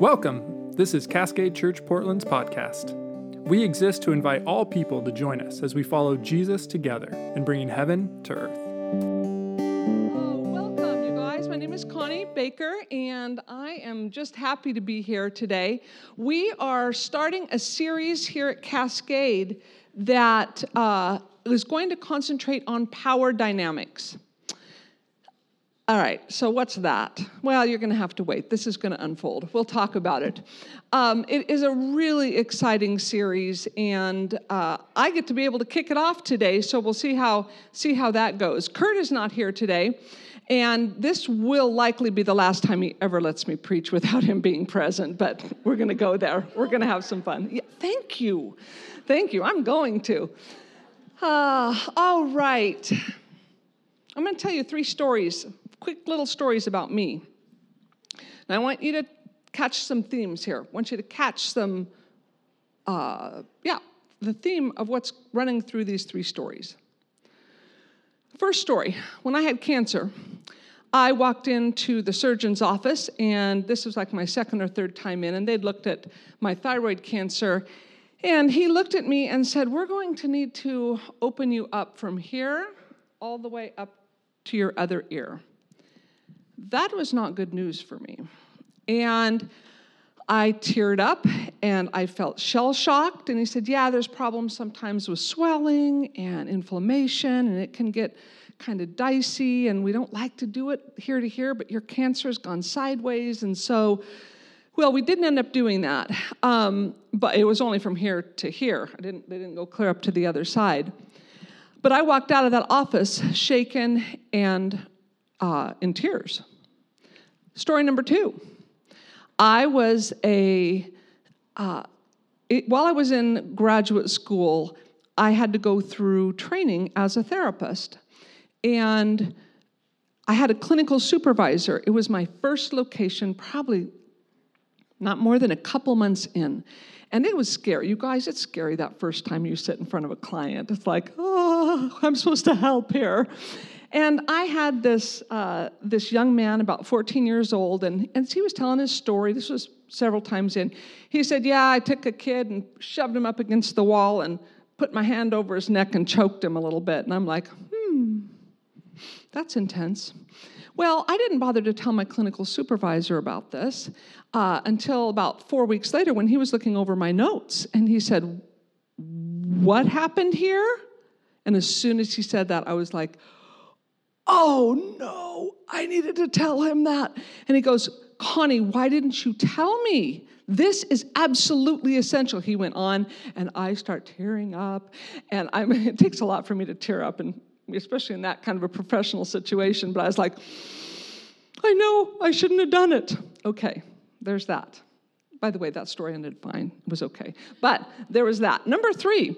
Welcome. This is Cascade Church Portland's podcast. We exist to invite all people to join us as we follow Jesus together in bringing heaven to earth. Welcome, you guys. My name is Connie Baker, and I am just happy to be here today. We are starting a series here at Cascade that uh, is going to concentrate on power dynamics. All right, so what's that? Well, you're going to have to wait. This is going to unfold. We'll talk about it. Um, it is a really exciting series, and uh, I get to be able to kick it off today. So we'll see how see how that goes. Kurt is not here today, and this will likely be the last time he ever lets me preach without him being present. But we're going to go there. We're going to have some fun. Yeah, thank you, thank you. I'm going to. Uh, all right. I'm going to tell you three stories quick little stories about me. And I want you to catch some themes here. I want you to catch some, uh, yeah, the theme of what's running through these three stories. First story when I had cancer, I walked into the surgeon's office, and this was like my second or third time in, and they'd looked at my thyroid cancer. And he looked at me and said, We're going to need to open you up from here all the way up to your other ear. That was not good news for me. And I teared up and I felt shell shocked. And he said, Yeah, there's problems sometimes with swelling and inflammation, and it can get kind of dicey. And we don't like to do it here to here, but your cancer has gone sideways. And so, well, we didn't end up doing that, um, but it was only from here to here. I didn't, they didn't go clear up to the other side. But I walked out of that office shaken and uh, in tears. Story number two I was a, uh, it, while I was in graduate school, I had to go through training as a therapist. And I had a clinical supervisor. It was my first location, probably not more than a couple months in. And it was scary. You guys, it's scary that first time you sit in front of a client. It's like, oh, I'm supposed to help here. And I had this, uh, this young man, about 14 years old, and, and he was telling his story. This was several times in. He said, Yeah, I took a kid and shoved him up against the wall and put my hand over his neck and choked him a little bit. And I'm like, Hmm, that's intense. Well, I didn't bother to tell my clinical supervisor about this uh, until about four weeks later when he was looking over my notes. And he said, What happened here? And as soon as he said that, I was like, Oh no, I needed to tell him that. And he goes, Connie, why didn't you tell me? This is absolutely essential. He went on, and I start tearing up. And I mean, it takes a lot for me to tear up, and especially in that kind of a professional situation. But I was like, I know I shouldn't have done it. Okay, there's that. By the way, that story ended fine. It was okay. But there was that. Number three,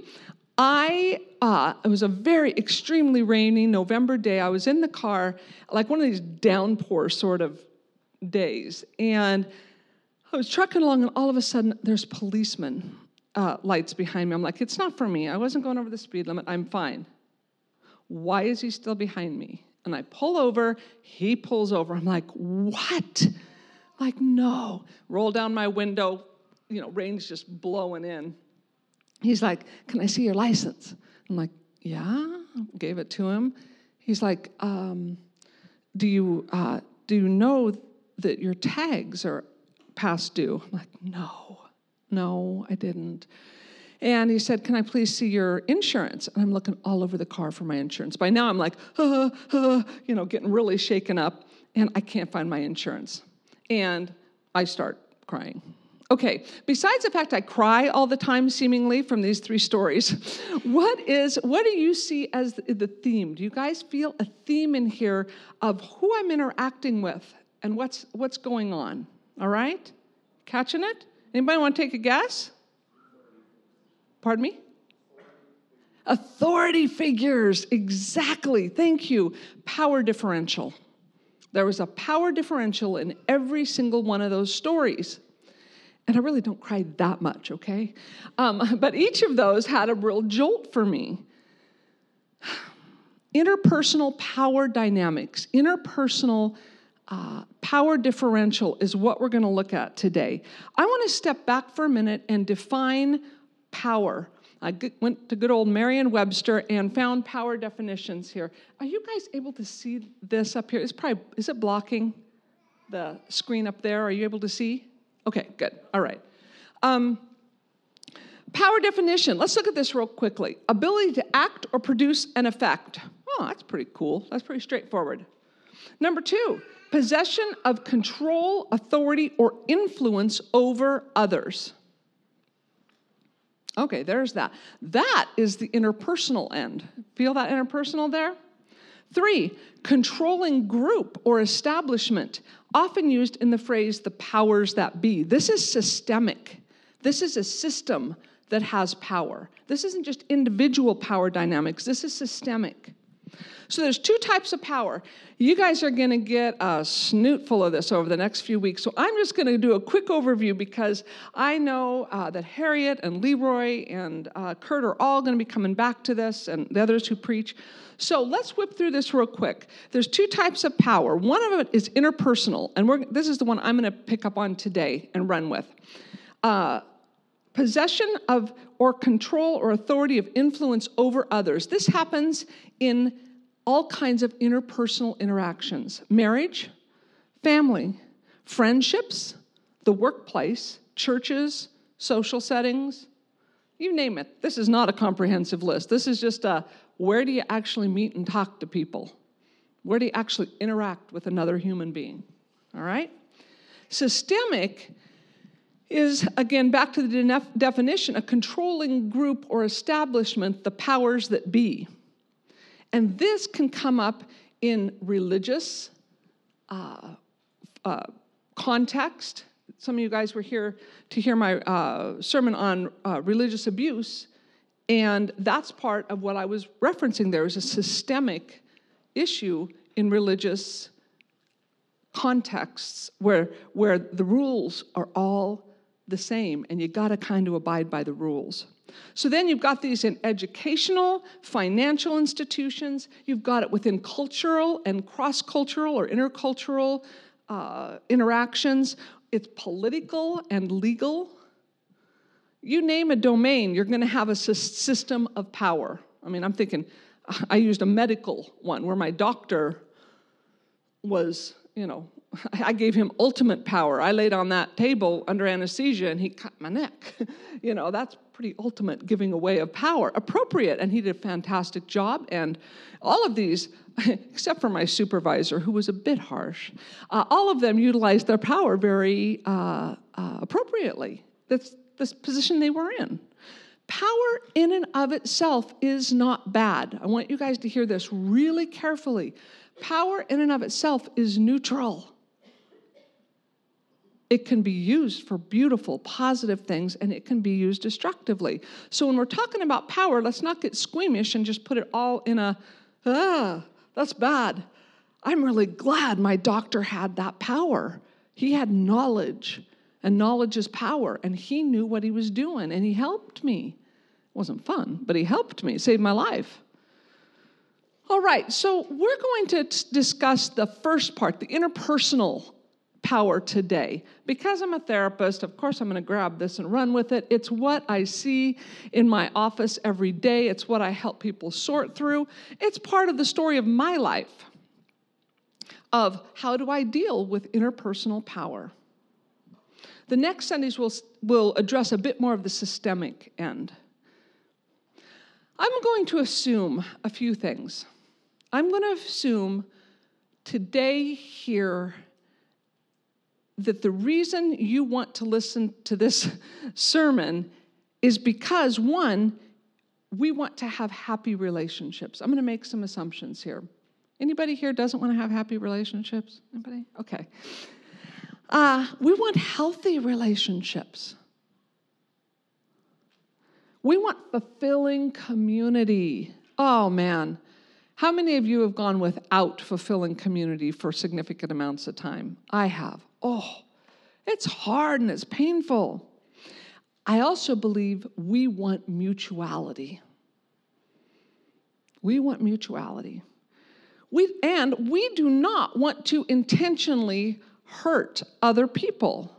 I, uh, it was a very extremely rainy November day. I was in the car, like one of these downpour sort of days, and I was trucking along, and all of a sudden, there's policemen uh, lights behind me. I'm like, it's not for me. I wasn't going over the speed limit. I'm fine. Why is he still behind me? And I pull over. He pulls over. I'm like, what? Like, no. Roll down my window. You know, rain's just blowing in. He's like, Can I see your license? I'm like, Yeah, gave it to him. He's like, um, Do you uh, do you know that your tags are past due? I'm like, No, no, I didn't. And he said, Can I please see your insurance? And I'm looking all over the car for my insurance. By now, I'm like, uh, uh, you know, getting really shaken up, and I can't find my insurance. And I start crying. Okay, besides the fact I cry all the time, seemingly, from these three stories, what is what do you see as the theme? Do you guys feel a theme in here of who I'm interacting with and what's what's going on? All right? Catching it? Anybody want to take a guess? Pardon me? Authority figures, exactly. Thank you. Power differential. There was a power differential in every single one of those stories. And I really don't cry that much, okay? Um, but each of those had a real jolt for me. Interpersonal power dynamics, interpersonal uh, power differential is what we're going to look at today. I want to step back for a minute and define power. I went to good old Merriam Webster and found power definitions here. Are you guys able to see this up here? It's probably, is it blocking the screen up there? Are you able to see? Okay, good. All right. Um, power definition. Let's look at this real quickly. Ability to act or produce an effect. Oh, that's pretty cool. That's pretty straightforward. Number two, possession of control, authority, or influence over others. Okay, there's that. That is the interpersonal end. Feel that interpersonal there? Three, controlling group or establishment, often used in the phrase the powers that be. This is systemic. This is a system that has power. This isn't just individual power dynamics, this is systemic. So there's two types of power. You guys are going to get a snootful of this over the next few weeks. So I'm just going to do a quick overview because I know uh, that Harriet and Leroy and uh, Kurt are all going to be coming back to this and the others who preach. So let's whip through this real quick. There's two types of power. One of it is interpersonal, and this is the one I'm going to pick up on today and run with. Uh, possession of or control or authority of influence over others. This happens in all kinds of interpersonal interactions marriage, family, friendships, the workplace, churches, social settings, you name it. This is not a comprehensive list. This is just a where do you actually meet and talk to people? Where do you actually interact with another human being? All right? Systemic is, again, back to the definition a controlling group or establishment, the powers that be. And this can come up in religious uh, uh, context. Some of you guys were here to hear my uh, sermon on uh, religious abuse, and that's part of what I was referencing there is a systemic issue in religious contexts where, where the rules are all the same, and you got to kind of abide by the rules. So then you've got these in educational, financial institutions, you've got it within cultural and cross cultural or intercultural uh, interactions, it's political and legal. You name a domain, you're going to have a system of power. I mean, I'm thinking, I used a medical one where my doctor was, you know, I gave him ultimate power. I laid on that table under anesthesia and he cut my neck. you know, that's pretty ultimate giving away of power. Appropriate, and he did a fantastic job. And all of these, except for my supervisor, who was a bit harsh, uh, all of them utilized their power very uh, uh, appropriately. That's the position they were in. Power in and of itself is not bad. I want you guys to hear this really carefully. Power in and of itself is neutral it can be used for beautiful, positive things, and it can be used destructively. So when we're talking about power, let's not get squeamish and just put it all in a, ah, that's bad. I'm really glad my doctor had that power. He had knowledge, and knowledge is power, and he knew what he was doing, and he helped me. It wasn't fun, but he helped me, saved my life. All right, so we're going to discuss the first part, the interpersonal power today. Because I'm a therapist, of course, I'm going to grab this and run with it. It's what I see in my office every day, it's what I help people sort through. It's part of the story of my life of how do I deal with interpersonal power. The next Sundays will, will address a bit more of the systemic end. I'm going to assume a few things. I'm going to assume today, here, that the reason you want to listen to this sermon is because, one, we want to have happy relationships. I'm going to make some assumptions here. Anybody here doesn't want to have happy relationships? Anybody? Okay. Uh, we want healthy relationships. We want fulfilling community. Oh man, how many of you have gone without fulfilling community for significant amounts of time? I have oh, it's hard and it's painful. I also believe we want mutuality. We want mutuality. We, and we do not want to intentionally hurt other people?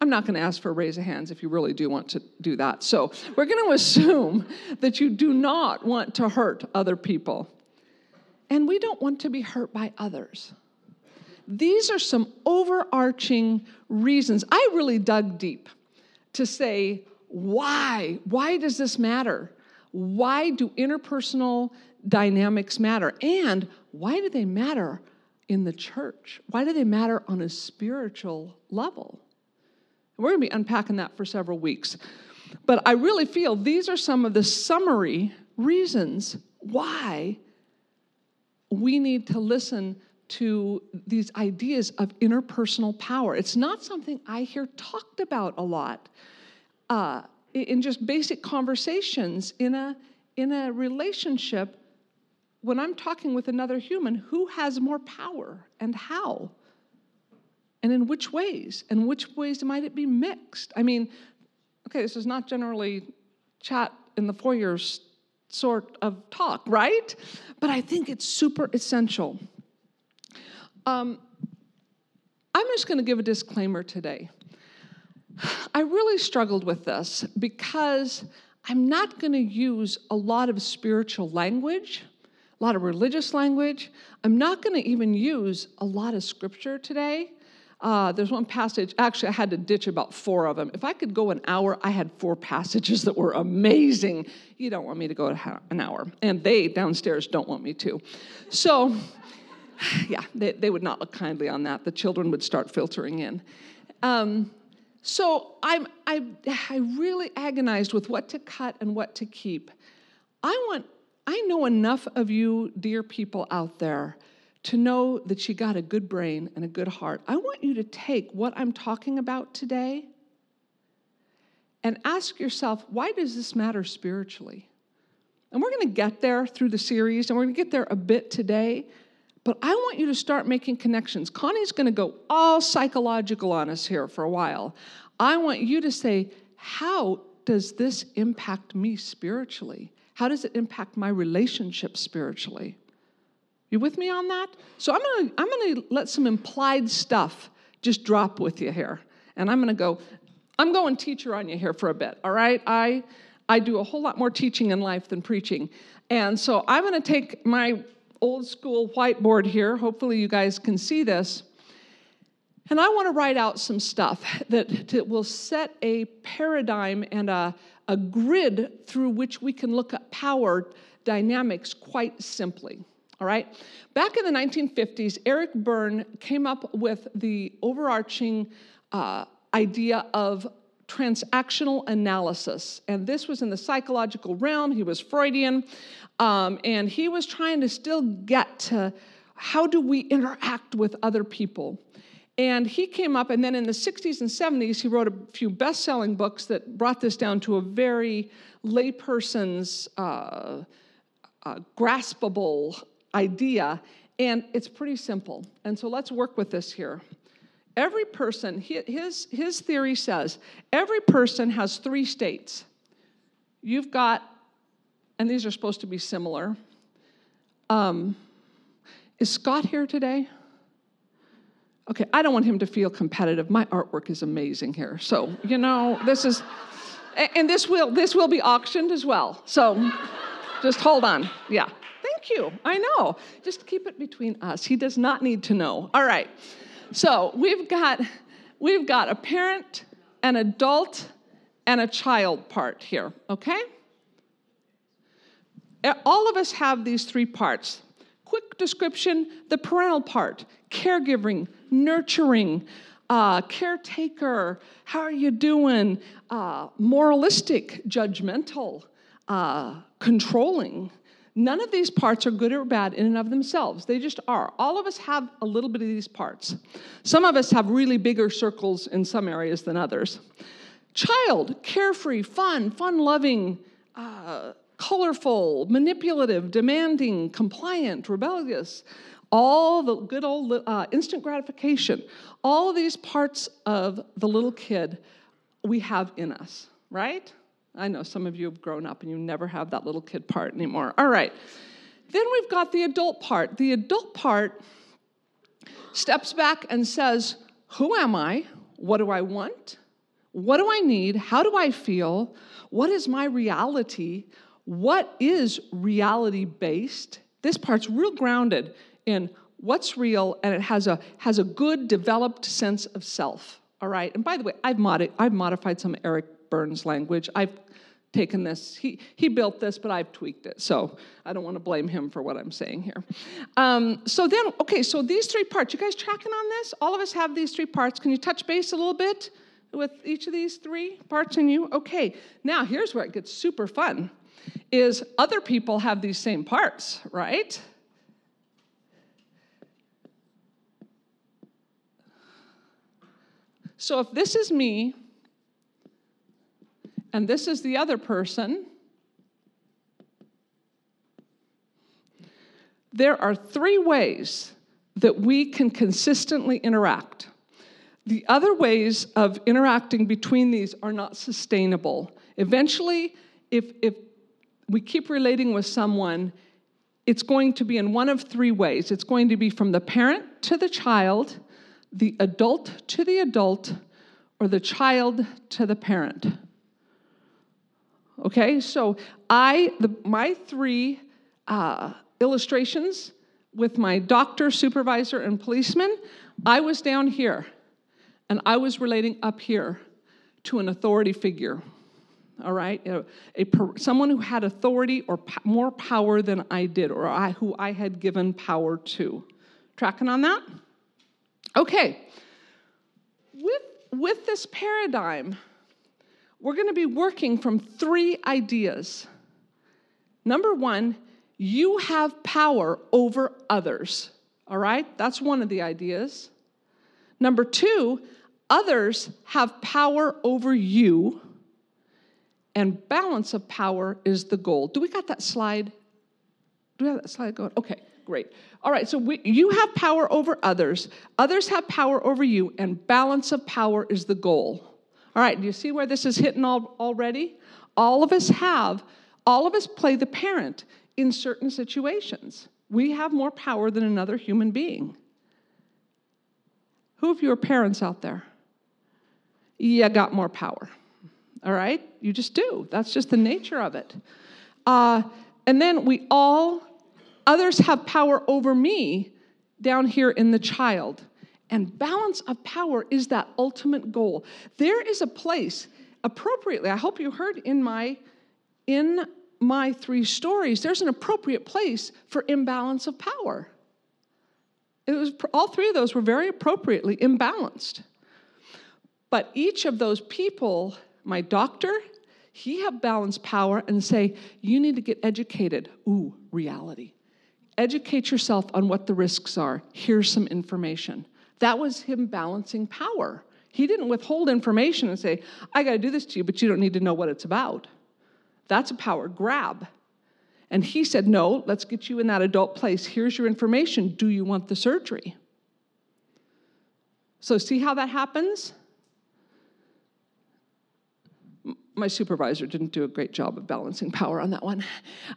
I'm not going to ask for a raise of hands if you really do want to do that. So we're going to assume that you do not want to hurt other people. And we don't want to be hurt by others. These are some overarching reasons. I really dug deep to say, why? Why does this matter? Why do interpersonal dynamics matter? And why do they matter in the church? Why do they matter on a spiritual level? We're going to be unpacking that for several weeks. But I really feel these are some of the summary reasons why we need to listen to these ideas of interpersonal power. It's not something I hear talked about a lot uh, in just basic conversations in a, in a relationship. When I'm talking with another human, who has more power and how? And in which ways? And which ways might it be mixed? I mean, okay, this is not generally chat in the foyer sort of talk, right? But I think it's super essential. Um, I'm just going to give a disclaimer today. I really struggled with this because I'm not going to use a lot of spiritual language, a lot of religious language. I'm not going to even use a lot of scripture today uh, there's one passage, actually, I had to ditch about four of them. If I could go an hour, I had four passages that were amazing. You don't want me to go an hour, and they downstairs don't want me to. So, yeah, they, they would not look kindly on that. The children would start filtering in. Um, so I'm, I, I really agonized with what to cut and what to keep. I want, I know enough of you, dear people out there, to know that you got a good brain and a good heart, I want you to take what I'm talking about today and ask yourself, why does this matter spiritually? And we're going to get there through the series, and we're going to get there a bit today. But I want you to start making connections. Connie's going to go all psychological on us here for a while. I want you to say, how does this impact me spiritually? How does it impact my relationship spiritually? You with me on that? So I'm gonna I'm gonna let some implied stuff just drop with you here. And I'm gonna go, I'm going teacher on you here for a bit, all right? I I do a whole lot more teaching in life than preaching. And so I'm gonna take my old school whiteboard here. Hopefully you guys can see this. And I want to write out some stuff that, that will set a paradigm and a, a grid through which we can look at power dynamics quite simply. All right? Back in the 1950s, Eric Berne came up with the overarching uh, idea of transactional analysis. And this was in the psychological realm. He was Freudian. Um, and he was trying to still get to how do we interact with other people. And he came up, and then in the 60s and 70s, he wrote a few best selling books that brought this down to a very layperson's uh, uh, graspable idea, and it's pretty simple. And so let's work with this here. Every person, his, his theory says, every person has three states. You've got, and these are supposed to be similar. Um, is Scott here today? Okay, I don't want him to feel competitive. My artwork is amazing here. So, you know, this is, and this will, this will be auctioned as well. So just hold on. Yeah. Thank you. I know. Just keep it between us. He does not need to know. All right. So we've got we've got a parent, an adult, and a child part here, okay? All of us have these three parts. Quick description the parental part, caregiving, nurturing, uh, caretaker, how are you doing? Uh, moralistic, judgmental, uh, controlling. None of these parts are good or bad in and of themselves. They just are. All of us have a little bit of these parts. Some of us have really bigger circles in some areas than others. Child, carefree, fun, fun loving, uh, colorful, manipulative, demanding, compliant, rebellious, all the good old uh, instant gratification, all these parts of the little kid we have in us, right? I know some of you have grown up and you never have that little kid part anymore. All right. Then we've got the adult part. The adult part steps back and says, Who am I? What do I want? What do I need? How do I feel? What is my reality? What is reality based? This part's real grounded in what's real and it has a has a good developed sense of self. All right. And by the way, I've, modi- I've modified some Eric Berne's language. I've taken this. He, he built this, but I've tweaked it. So I don't want to blame him for what I'm saying here. Um, so then, okay, so these three parts, you guys tracking on this? All of us have these three parts. Can you touch base a little bit with each of these three parts in you? Okay, now here's where it gets super fun is other people have these same parts, right? So if this is me, and this is the other person, there are three ways that we can consistently interact. The other ways of interacting between these are not sustainable. Eventually, if, if we keep relating with someone, it's going to be in one of three ways. It's going to be from the parent to the child, the adult to the adult, or the child to the parent. Okay, so I, the, my three uh, illustrations with my doctor, supervisor, and policeman, I was down here and I was relating up here to an authority figure. All right, a, a someone who had authority or more power than I did, or I, who I had given power to. Tracking on that? Okay. With with this paradigm, we're going to be working from three ideas. Number one, you have power over others. All right? That's one of the ideas. Number two, others have power over you, and balance of power is the goal. Do we got that slide? Do we have that slide going? Okay, great. All right, so we, you have power over others, others have power over you, and balance of power is the goal. All right, do you see where this is hitting all, already? All of us have, all of us play the parent in certain situations. We have more power than another human being. Who of you are parents out there? You got more power. All right? You just do. That's just the nature of it. Uh, and then we all, others have power over me down here in the child. And balance of power is that ultimate goal. There is a place appropriately, I hope you heard in my in my three stories, there's an appropriate place for imbalance of power. It was all three of those were very appropriately imbalanced. But each of those people, my doctor, he have balanced power and say, you need to get educated. Ooh, reality. Educate yourself on what the risks are. Here's some information. That was him balancing power. He didn't withhold information and say, I got to do this to you, but you don't need to know what it's about. That's a power grab. And he said, No, let's get you in that adult place. Here's your information. Do you want the surgery? So, see how that happens? My supervisor didn't do a great job of balancing power on that one.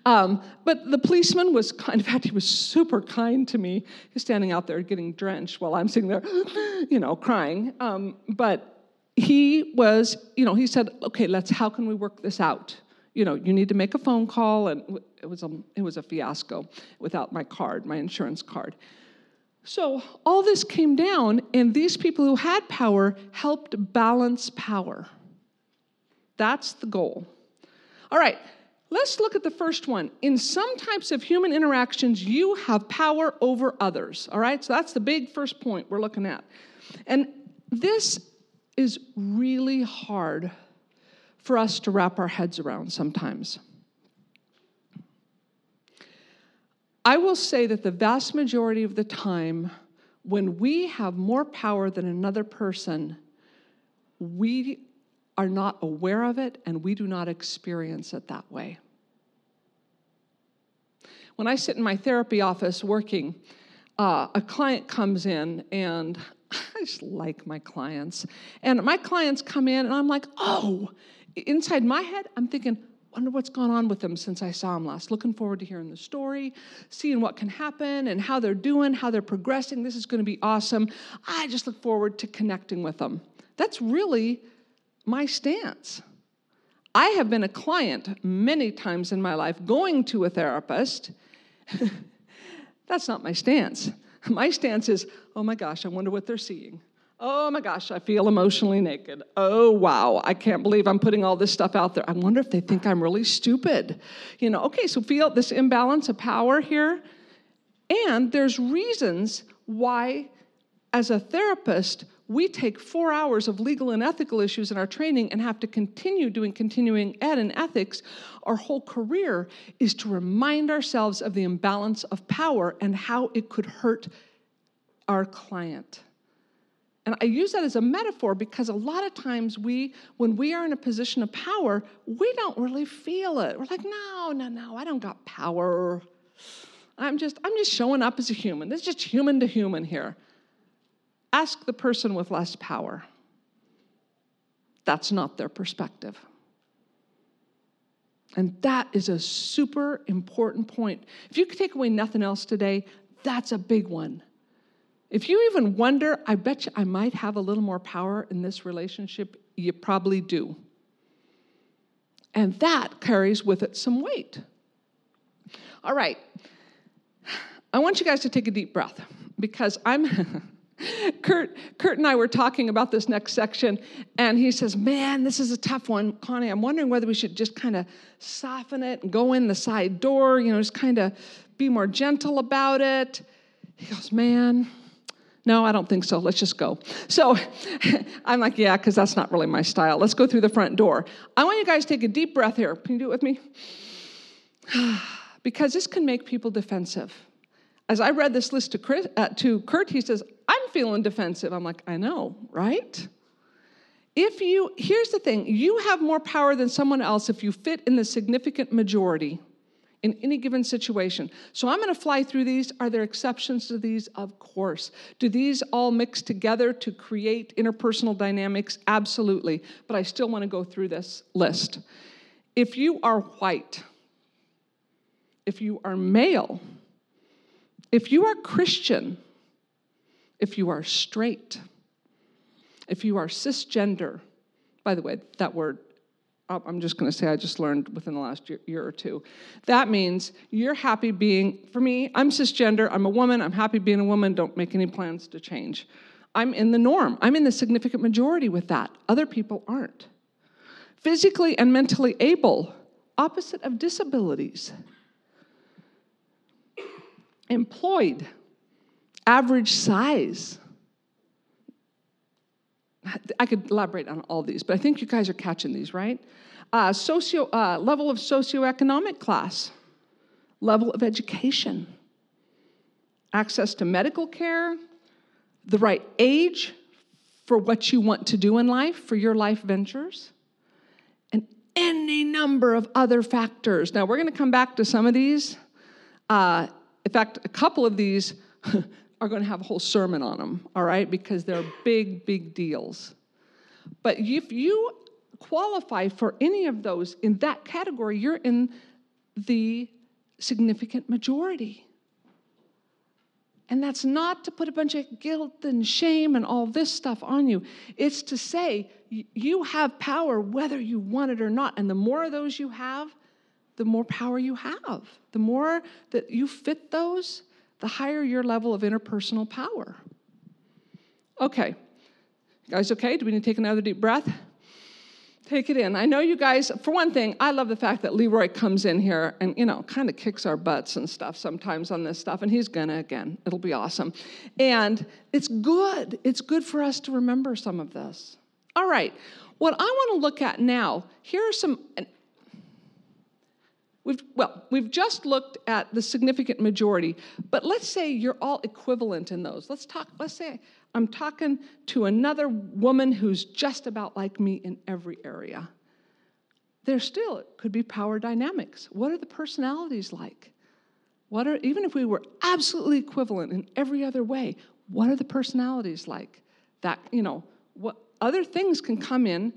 Um, but the policeman was kind, in fact, he was super kind to me. He's standing out there getting drenched while I'm sitting there, you know, crying. Um, but he was, you know, he said, okay, let's, how can we work this out? You know, you need to make a phone call, and it was a, it was a fiasco without my card, my insurance card. So all this came down, and these people who had power helped balance power. That's the goal. All right, let's look at the first one. In some types of human interactions, you have power over others. All right, so that's the big first point we're looking at. And this is really hard for us to wrap our heads around sometimes. I will say that the vast majority of the time, when we have more power than another person, we are not aware of it and we do not experience it that way. When I sit in my therapy office working, uh, a client comes in and I just like my clients. And my clients come in and I'm like, oh, inside my head, I'm thinking, wonder what's gone on with them since I saw them last. Looking forward to hearing the story, seeing what can happen and how they're doing, how they're progressing. This is going to be awesome. I just look forward to connecting with them. That's really my stance. I have been a client many times in my life going to a therapist. That's not my stance. My stance is, oh my gosh, I wonder what they're seeing. Oh my gosh, I feel emotionally naked. Oh wow, I can't believe I'm putting all this stuff out there. I wonder if they think I'm really stupid. You know, okay, so feel this imbalance of power here. And there's reasons why, as a therapist, we take four hours of legal and ethical issues in our training and have to continue doing continuing ed and ethics. Our whole career is to remind ourselves of the imbalance of power and how it could hurt our client. And I use that as a metaphor because a lot of times we, when we are in a position of power, we don't really feel it. We're like, no, no, no, I don't got power. I'm just, I'm just showing up as a human. This is just human to human here. Ask the person with less power. That's not their perspective. And that is a super important point. If you could take away nothing else today, that's a big one. If you even wonder, I bet you I might have a little more power in this relationship, you probably do. And that carries with it some weight. All right. I want you guys to take a deep breath because I'm Kurt, Kurt and I were talking about this next section, and he says, Man, this is a tough one. Connie, I'm wondering whether we should just kind of soften it and go in the side door, you know, just kind of be more gentle about it. He goes, Man, no, I don't think so. Let's just go. So I'm like, yeah, because that's not really my style. Let's go through the front door. I want you guys to take a deep breath here. Can you do it with me? because this can make people defensive. As I read this list to, Chris, uh, to Kurt, he says, I'm feeling defensive. I'm like, I know, right? If you, here's the thing you have more power than someone else if you fit in the significant majority in any given situation. So I'm going to fly through these. Are there exceptions to these? Of course. Do these all mix together to create interpersonal dynamics? Absolutely. But I still want to go through this list. If you are white, if you are male, if you are Christian, if you are straight, if you are cisgender, by the way, that word oh, I'm just going to say I just learned within the last year, year, or two. That means you're happy being, for me, I'm cisgender, I'm a woman, I'm happy being a woman, don't make any plans to change. I'm in the norm, I'm in the significant majority with that. Other people aren't. Physically and mentally able, opposite of disabilities. Employed, average size. I could elaborate on all these, but I think you guys are catching these, right? Uh, socio, uh, level of socioeconomic class, level of education, access to medical care, the right age for what you want to do in life, for your life ventures, and any number of other factors. Now, we're going to come back to some of these. Uh, in fact, a couple of these are going to have a whole sermon on them, all right, because they're big, big deals. But if you qualify for any of those in that category, you're in the significant majority. And that's not to put a bunch of guilt and shame and all this stuff on you. It's to say you have power whether you want it or not. And the more of those you have, the more power you have. The more that you fit those, the higher your level of interpersonal power. Okay. You guys okay? Do we need to take another deep breath? Take it in. I know you guys, for one thing, I love the fact that Leroy comes in here and, you know, kind of kicks our butts and stuff sometimes on this stuff, and he's gonna again. It'll be awesome. And it's good. It's good for us to remember some of this. All right. What I want to look at now, here are some, We've, well, we've just looked at the significant majority, but let's say you're all equivalent in those. Let's talk, let's say I'm talking to another woman who's just about like me in every area. There still could be power dynamics. What are the personalities like? What are, even if we were absolutely equivalent in every other way, what are the personalities like? That, you know, what other things can come in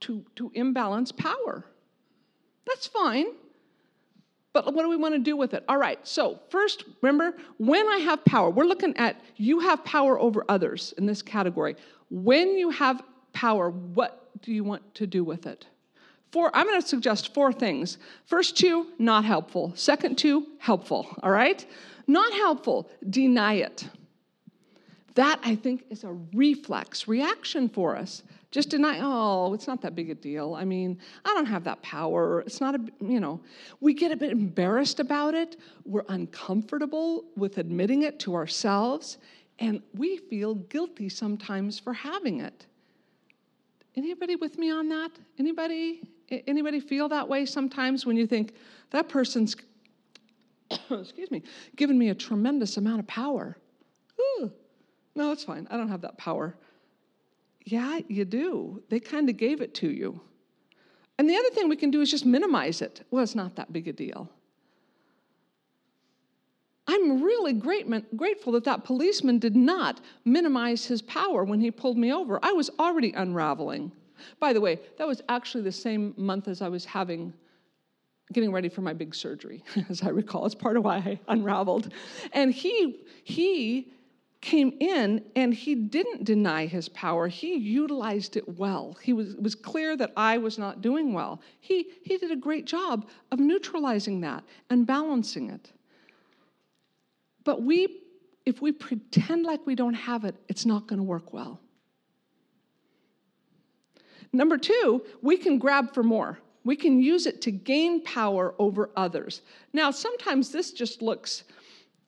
to, to imbalance power. That's fine. But what do we want to do with it? All right, so first, remember, when I have power, we're looking at you have power over others in this category. When you have power, what do you want to do with it? Four, I'm going to suggest four things. First two, not helpful. Second two, helpful. All right? Not helpful, deny it. That, I think, is a reflex reaction for us. Just deny, oh, it's not that big a deal. I mean, I don't have that power. It's not a, you know, we get a bit embarrassed about it. We're uncomfortable with admitting it to ourselves, and we feel guilty sometimes for having it. Anybody with me on that? Anybody anybody feel that way sometimes when you think that person's excuse me, given me a tremendous amount of power? Ooh, no, it's fine. I don't have that power. Yeah, you do. They kind of gave it to you. And the other thing we can do is just minimize it. Well, it's not that big a deal. I'm really great, grateful that that policeman did not minimize his power when he pulled me over. I was already unraveling. By the way, that was actually the same month as I was having getting ready for my big surgery, as I recall. It's part of why I unraveled. And he he came in and he didn't deny his power. He utilized it well. He was, was clear that I was not doing well. He, he did a great job of neutralizing that and balancing it. But we, if we pretend like we don't have it, it's not going to work well. Number two, we can grab for more. We can use it to gain power over others. Now, sometimes this just looks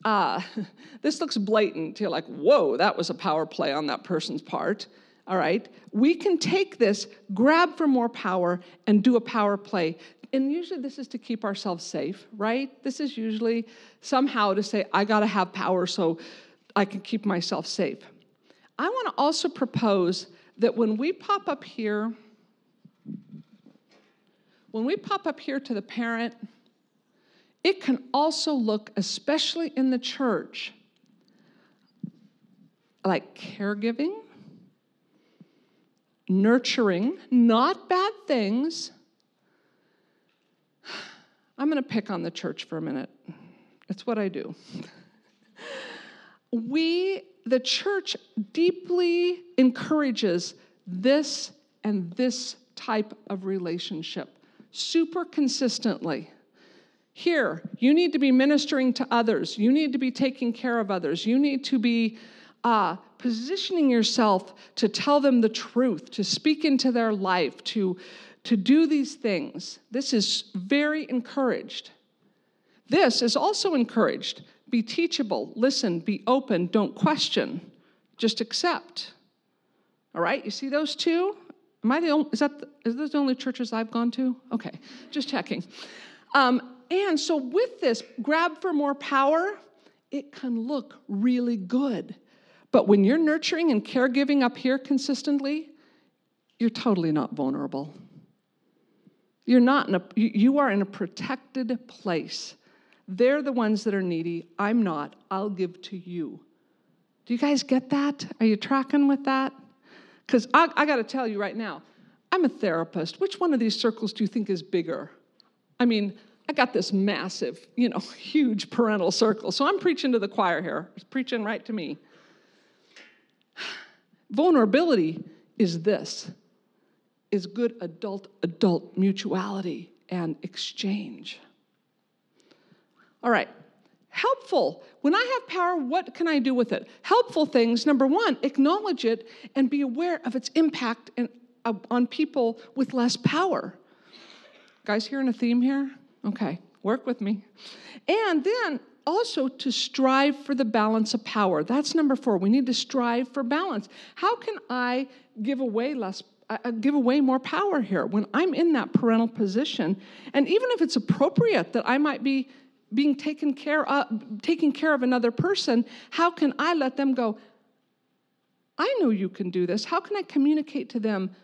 uh, this looks blatant. You're like, whoa, that was a power play on that person's part. All right. We can take this, grab for more power, and do a power play. And usually this is to keep ourselves safe, right? This is usually somehow to say, I got to have power so I can keep myself safe. I want to also propose that when we pop up here, when we pop up here to the parent, it can also look, especially in the church, like caregiving, nurturing, not bad things. I'm going to pick on the church for a minute. It's what I do. we, the church, deeply encourages this and this type of relationship super consistently. Here, you need to be ministering to others. You need to be taking care of others. You need to be uh, positioning yourself to tell them the truth, to speak into their life, to, to do these things. This is very encouraged. This is also encouraged. Be teachable, listen, be open, don't question, just accept. All right, you see those two? Am I the only, is that, the, is those the only churches I've gone to? Okay, just checking. Um, and so, with this grab for more power, it can look really good. But when you're nurturing and caregiving up here consistently, you're totally not vulnerable. You're not in a, you are in a protected place. They're the ones that are needy. I'm not. I'll give to you. Do you guys get that? Are you tracking with that? Because I, I got to tell you right now, I'm a therapist. Which one of these circles do you think is bigger? I mean, I got this massive, you know, huge parental circle. So I'm preaching to the choir here, it's preaching right to me. Vulnerability is this is good adult adult mutuality and exchange. All right. Helpful. When I have power, what can I do with it? Helpful things. Number one, acknowledge it and be aware of its impact in, uh, on people with less power. Guys, hearing a theme here? Okay, work with me. And then also to strive for the balance of power. That's number four. We need to strive for balance. How can I give away less? Uh, give away more power here when I'm in that parental position, and even if it's appropriate that I might be being taken care of, taking care of another person, how can I let them go? I know you can do this. How can I communicate to them?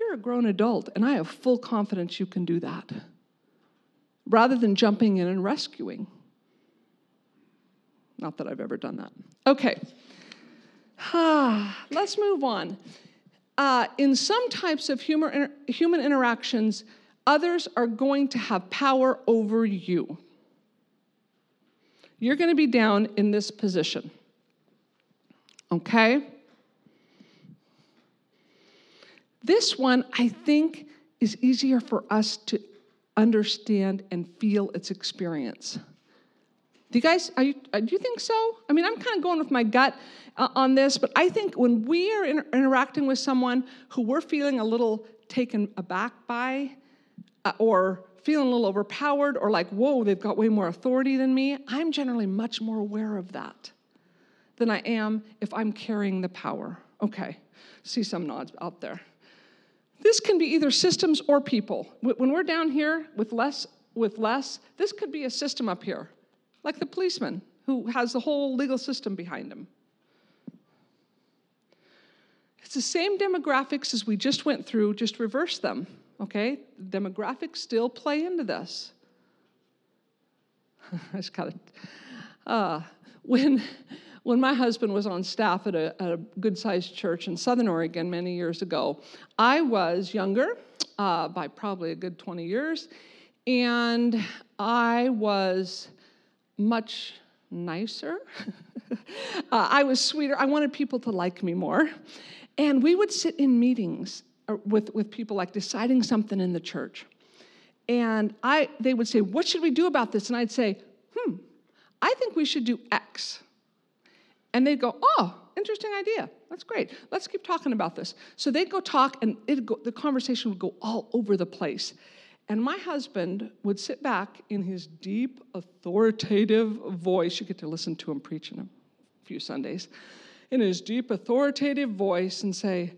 You're a grown adult, and I have full confidence you can do that rather than jumping in and rescuing. Not that I've ever done that. Okay, let's move on. Uh, in some types of humor, human interactions, others are going to have power over you. You're going to be down in this position. Okay? This one, I think, is easier for us to understand and feel its experience. Do you guys, you, uh, do you think so? I mean, I'm kind of going with my gut uh, on this, but I think when we are inter- interacting with someone who we're feeling a little taken aback by, uh, or feeling a little overpowered, or like, whoa, they've got way more authority than me, I'm generally much more aware of that than I am if I'm carrying the power. Okay, see some nods out there. This can be either systems or people. When we're down here with less, with less, this could be a system up here, like the policeman who has the whole legal system behind him. It's the same demographics as we just went through, just reverse them, okay? Demographics still play into this. I just got it. Uh, when, when my husband was on staff at a, a good sized church in Southern Oregon many years ago, I was younger uh, by probably a good 20 years, and I was much nicer. uh, I was sweeter. I wanted people to like me more. And we would sit in meetings uh, with, with people like deciding something in the church. And I, they would say, What should we do about this? And I'd say, Hmm, I think we should do X. And they'd go, oh, interesting idea. That's great. Let's keep talking about this. So they'd go talk, and go, the conversation would go all over the place. And my husband would sit back in his deep, authoritative voice. You get to listen to him preach in a few Sundays. In his deep, authoritative voice, and say,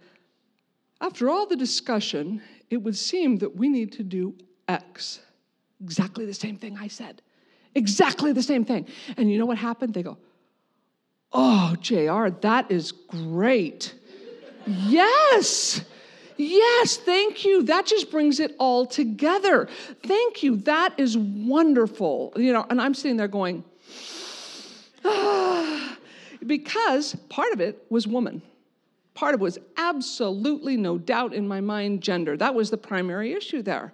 After all the discussion, it would seem that we need to do X. Exactly the same thing I said. Exactly the same thing. And you know what happened? They go, Oh, JR, that is great. yes. Yes, thank you. That just brings it all together. Thank you. That is wonderful. You know, and I'm sitting there going, ah, because part of it was woman. Part of it was absolutely no doubt in my mind gender. That was the primary issue there.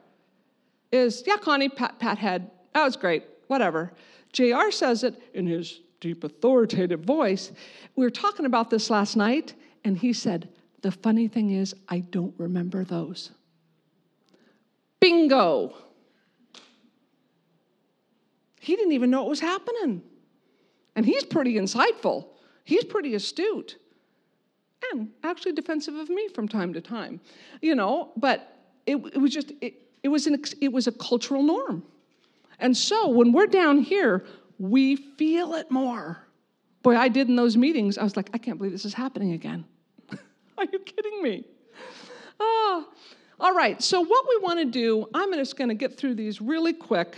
Is, yeah, Connie, pat, pat head. That was great. Whatever. JR says it in his deep, authoritative voice. We were talking about this last night, and he said, The funny thing is, I don't remember those. Bingo! He didn't even know what was happening. And he's pretty insightful, he's pretty astute, and actually defensive of me from time to time, you know, but it, it was just, it, it, was an, it was a cultural norm. And so when we're down here, we feel it more. Boy, I did in those meetings. I was like, I can't believe this is happening again. Are you kidding me? Ah. All right, so what we want to do, I'm just going to get through these really quick.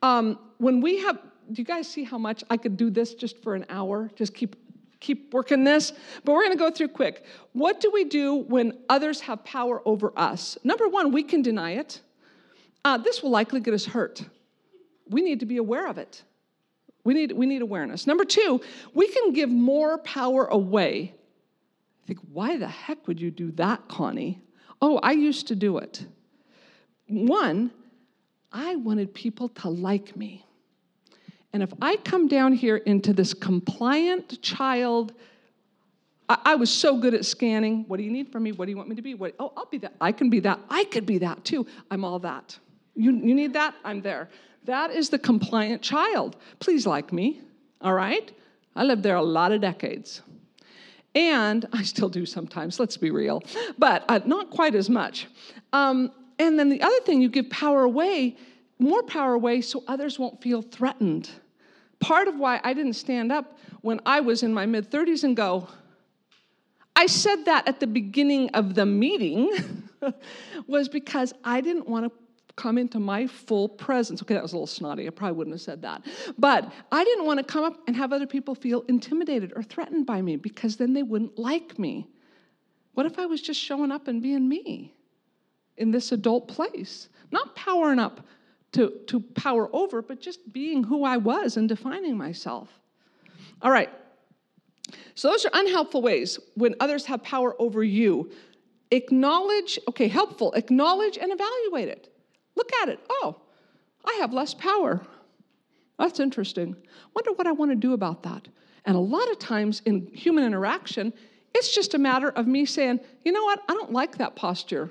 Um, when we have, do you guys see how much I could do this just for an hour? Just keep keep working this, but we're going to go through quick. What do we do when others have power over us? Number one, we can deny it. Uh, this will likely get us hurt. We need to be aware of it. We need, we need awareness. Number two, we can give more power away. I think, why the heck would you do that, Connie? Oh, I used to do it. One, I wanted people to like me. And if I come down here into this compliant child, I, I, was so good at scanning. What do you need from me? What do you want me to be? What, oh, I'll be that. I can be that. I could be that too. I'm all that. You, you need that? I'm there. That is the compliant child. Please like me, all right? I lived there a lot of decades. And I still do sometimes, let's be real, but uh, not quite as much. Um, and then the other thing, you give power away, more power away, so others won't feel threatened. Part of why I didn't stand up when I was in my mid 30s and go, I said that at the beginning of the meeting was because I didn't want to come into my full presence. Okay, that was a little snotty. I probably wouldn't have said that. But I didn't want to come up and have other people feel intimidated or threatened by me because then they wouldn't like me. What if I was just showing up and being me in this adult place? Not powering up to, to power over, but just being who I was and defining myself. All right. So, those are unhelpful ways when others have power over you. Acknowledge, okay, helpful, acknowledge and evaluate it. Look at it. Oh, I have less power. That's interesting. Wonder what I want to do about that. And a lot of times in human interaction, it's just a matter of me saying, you know what, I don't like that posture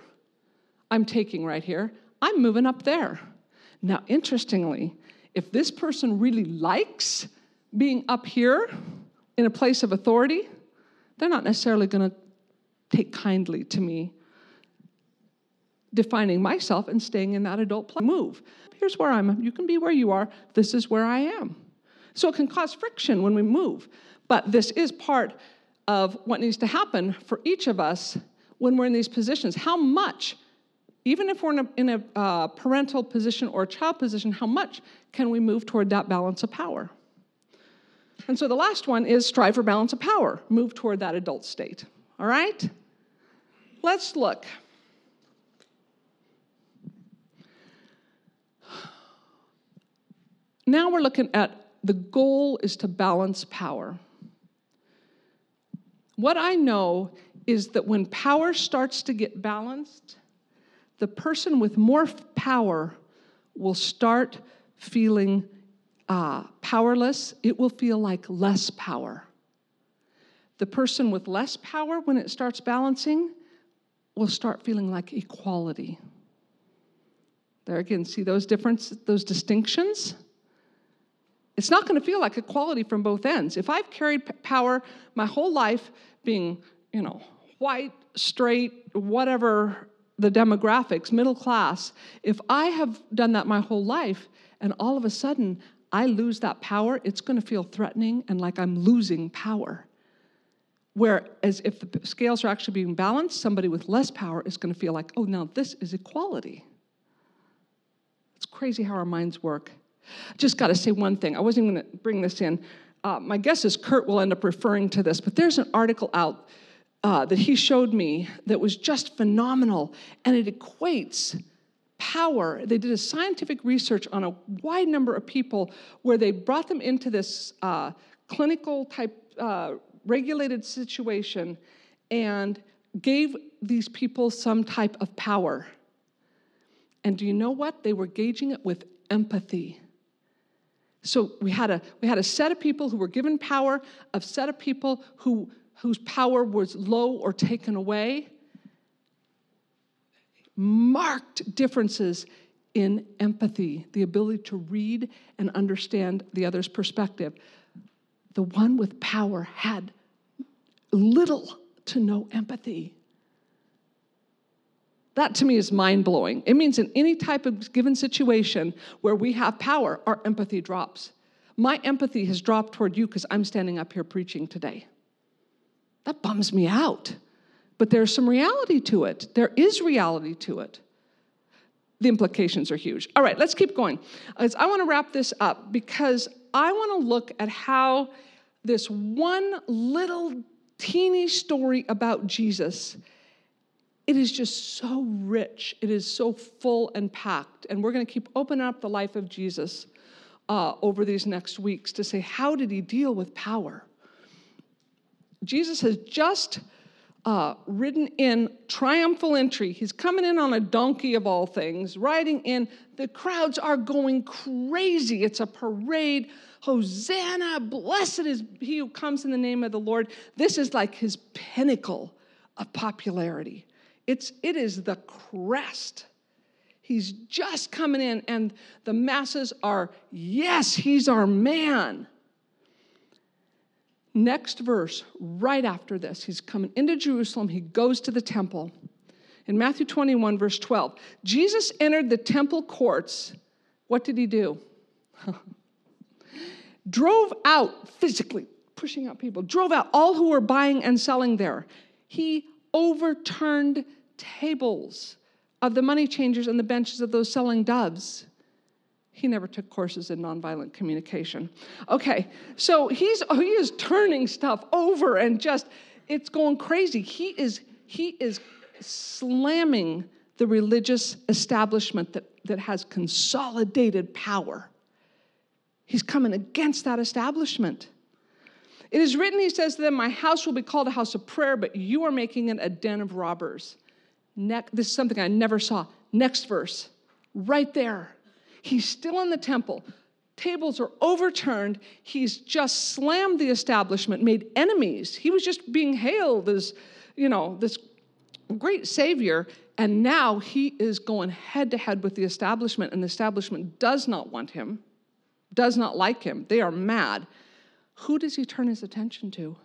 I'm taking right here. I'm moving up there. Now, interestingly, if this person really likes being up here in a place of authority, they're not necessarily going to take kindly to me defining myself and staying in that adult play. Move. Here's where I'm. You can be where you are. This is where I am. So it can cause friction when we move. But this is part of what needs to happen for each of us when we're in these positions. How much, even if we're in a, in a uh, parental position or a child position, how much can we move toward that balance of power? And so the last one is strive for balance of power, move toward that adult state. All right? Let's look. Now we're looking at the goal is to balance power. What I know is that when power starts to get balanced, the person with more power will start feeling uh, powerless. It will feel like less power. The person with less power, when it starts balancing, will start feeling like equality. There again, see those differences, those distinctions? It's not going to feel like equality from both ends. If I've carried power my whole life, being, you know, white, straight, whatever the demographics, middle class, if I have done that my whole life and all of a sudden I lose that power, it's going to feel threatening and like I'm losing power. Whereas if the scales are actually being balanced, somebody with less power is going to feel like, oh, now this is equality. It's crazy how our minds work. Just got to say one thing. I wasn't going to bring this in. Uh, my guess is Kurt will end up referring to this, but there's an article out uh, that he showed me that was just phenomenal, and it equates power. They did a scientific research on a wide number of people where they brought them into this uh, clinical type uh, regulated situation and gave these people some type of power. And do you know what? They were gauging it with empathy. So we had a we had a set of people who were given power, a set of people who whose power was low or taken away. Marked differences in empathy, the ability to read and understand the other's perspective. The one with power had little to no empathy. That to me is mind blowing. It means in any type of given situation where we have power, our empathy drops. My empathy has dropped toward you because I'm standing up here preaching today. That bums me out. But there's some reality to it. There is reality to it. The implications are huge. All right, let's keep going. As I want to wrap this up because I want to look at how this one little teeny story about Jesus it is just so rich. It is so full and packed. And we're going to keep opening up the life of Jesus uh, over these next weeks to say, how did he deal with power? Jesus has just uh, ridden in triumphal entry. He's coming in on a donkey of all things, riding in. The crowds are going crazy. It's a parade. Hosanna, blessed is he who comes in the name of the Lord. This is like his pinnacle of popularity. It's, it is the crest. He's just coming in, and the masses are, yes, he's our man. Next verse, right after this, he's coming into Jerusalem. He goes to the temple. In Matthew 21, verse 12, Jesus entered the temple courts. What did he do? drove out physically, pushing out people, drove out all who were buying and selling there. He overturned tables of the money changers and the benches of those selling doves. He never took courses in nonviolent communication. Okay, so he's he is turning stuff over and just it's going crazy. He is he is slamming the religious establishment that, that has consolidated power. He's coming against that establishment. It is written, he says to them, My house will be called a house of prayer, but you are making it a den of robbers. Ne- this is something I never saw. Next verse, right there. He's still in the temple. Tables are overturned. He's just slammed the establishment, made enemies. He was just being hailed as, you know, this great savior. And now he is going head to head with the establishment, and the establishment does not want him, does not like him. They are mad. Who does he turn his attention to?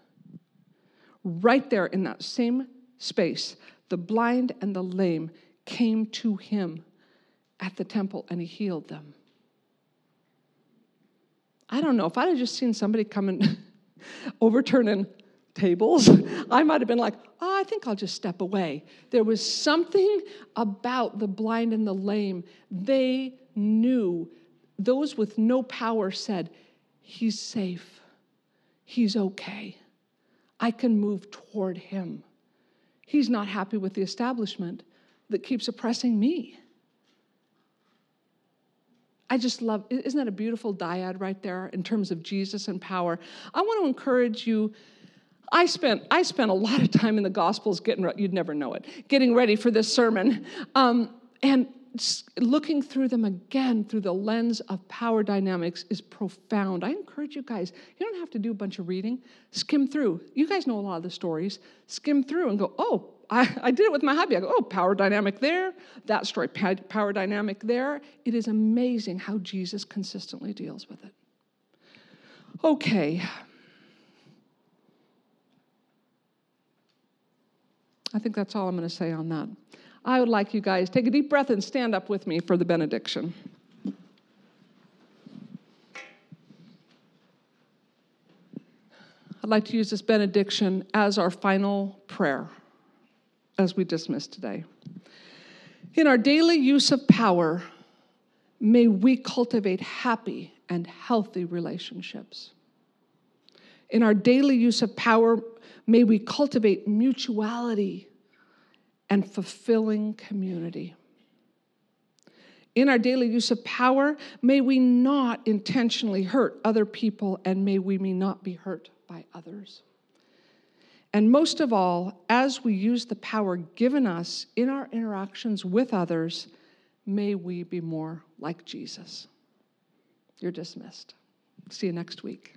Right there in that same space, the blind and the lame came to him at the temple and he healed them. I don't know, if I'd have just seen somebody coming overturning tables, I might have been like, oh, I think I'll just step away. There was something about the blind and the lame. They knew, those with no power said, He's safe, He's okay. I can move toward Him. He's not happy with the establishment that keeps oppressing me. I just love, isn't that a beautiful dyad right there in terms of Jesus and power? I want to encourage you. I spent, I spent a lot of time in the Gospels getting, you'd never know it, getting ready for this sermon. Um, and looking through them again through the lens of power dynamics is profound. I encourage you guys, you don't have to do a bunch of reading, skim through. You guys know a lot of the stories. Skim through and go, oh, I, I did it with my hobby. I go, oh, power dynamic there, that story, power dynamic there. It is amazing how Jesus consistently deals with it. Okay. I think that's all I'm going to say on that. I would like you guys take a deep breath and stand up with me for the benediction. I'd like to use this benediction as our final prayer as we dismiss today. In our daily use of power, may we cultivate happy and healthy relationships. In our daily use of power, may we cultivate mutuality and fulfilling community. In our daily use of power, may we not intentionally hurt other people and may we not be hurt by others. And most of all, as we use the power given us in our interactions with others, may we be more like Jesus. You're dismissed. See you next week.